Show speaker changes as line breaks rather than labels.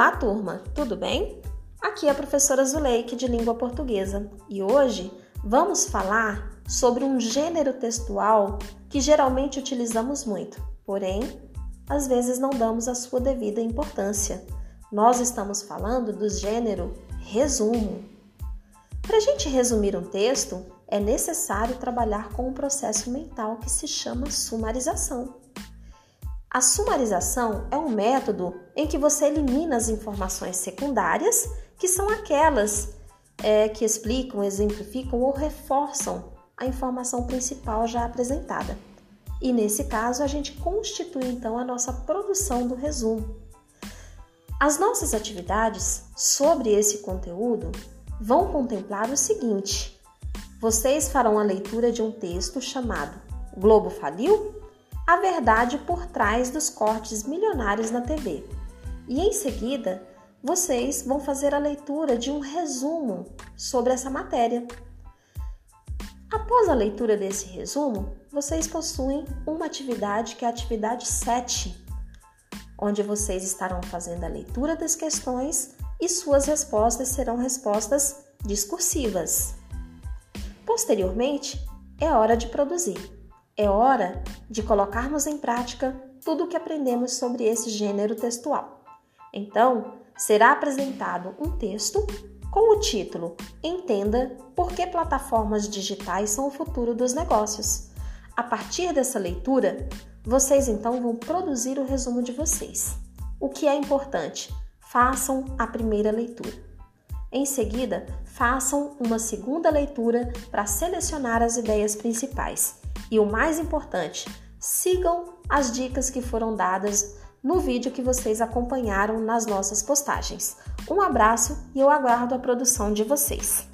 Olá, turma, tudo bem? Aqui é a professora Zuleike de Língua Portuguesa e hoje vamos falar sobre um gênero textual que geralmente utilizamos muito, porém, às vezes não damos a sua devida importância. Nós estamos falando do gênero resumo. Para a gente resumir um texto, é necessário trabalhar com um processo mental que se chama sumarização. A sumarização é um método em que você elimina as informações secundárias, que são aquelas é, que explicam, exemplificam ou reforçam a informação principal já apresentada. E nesse caso, a gente constitui então a nossa produção do resumo. As nossas atividades sobre esse conteúdo vão contemplar o seguinte: vocês farão a leitura de um texto chamado Globo Faliu? A verdade por trás dos cortes milionários na TV. E em seguida, vocês vão fazer a leitura de um resumo sobre essa matéria. Após a leitura desse resumo, vocês possuem uma atividade que é a atividade 7, onde vocês estarão fazendo a leitura das questões e suas respostas serão respostas discursivas. Posteriormente, é hora de produzir. É hora de colocarmos em prática tudo o que aprendemos sobre esse gênero textual. Então, será apresentado um texto com o título Entenda por que plataformas digitais são o futuro dos negócios. A partir dessa leitura, vocês então vão produzir o resumo de vocês. O que é importante? Façam a primeira leitura. Em seguida, façam uma segunda leitura para selecionar as ideias principais e o mais importante, sigam as dicas que foram dadas no vídeo que vocês acompanharam nas nossas postagens. Um abraço e eu aguardo a produção de vocês.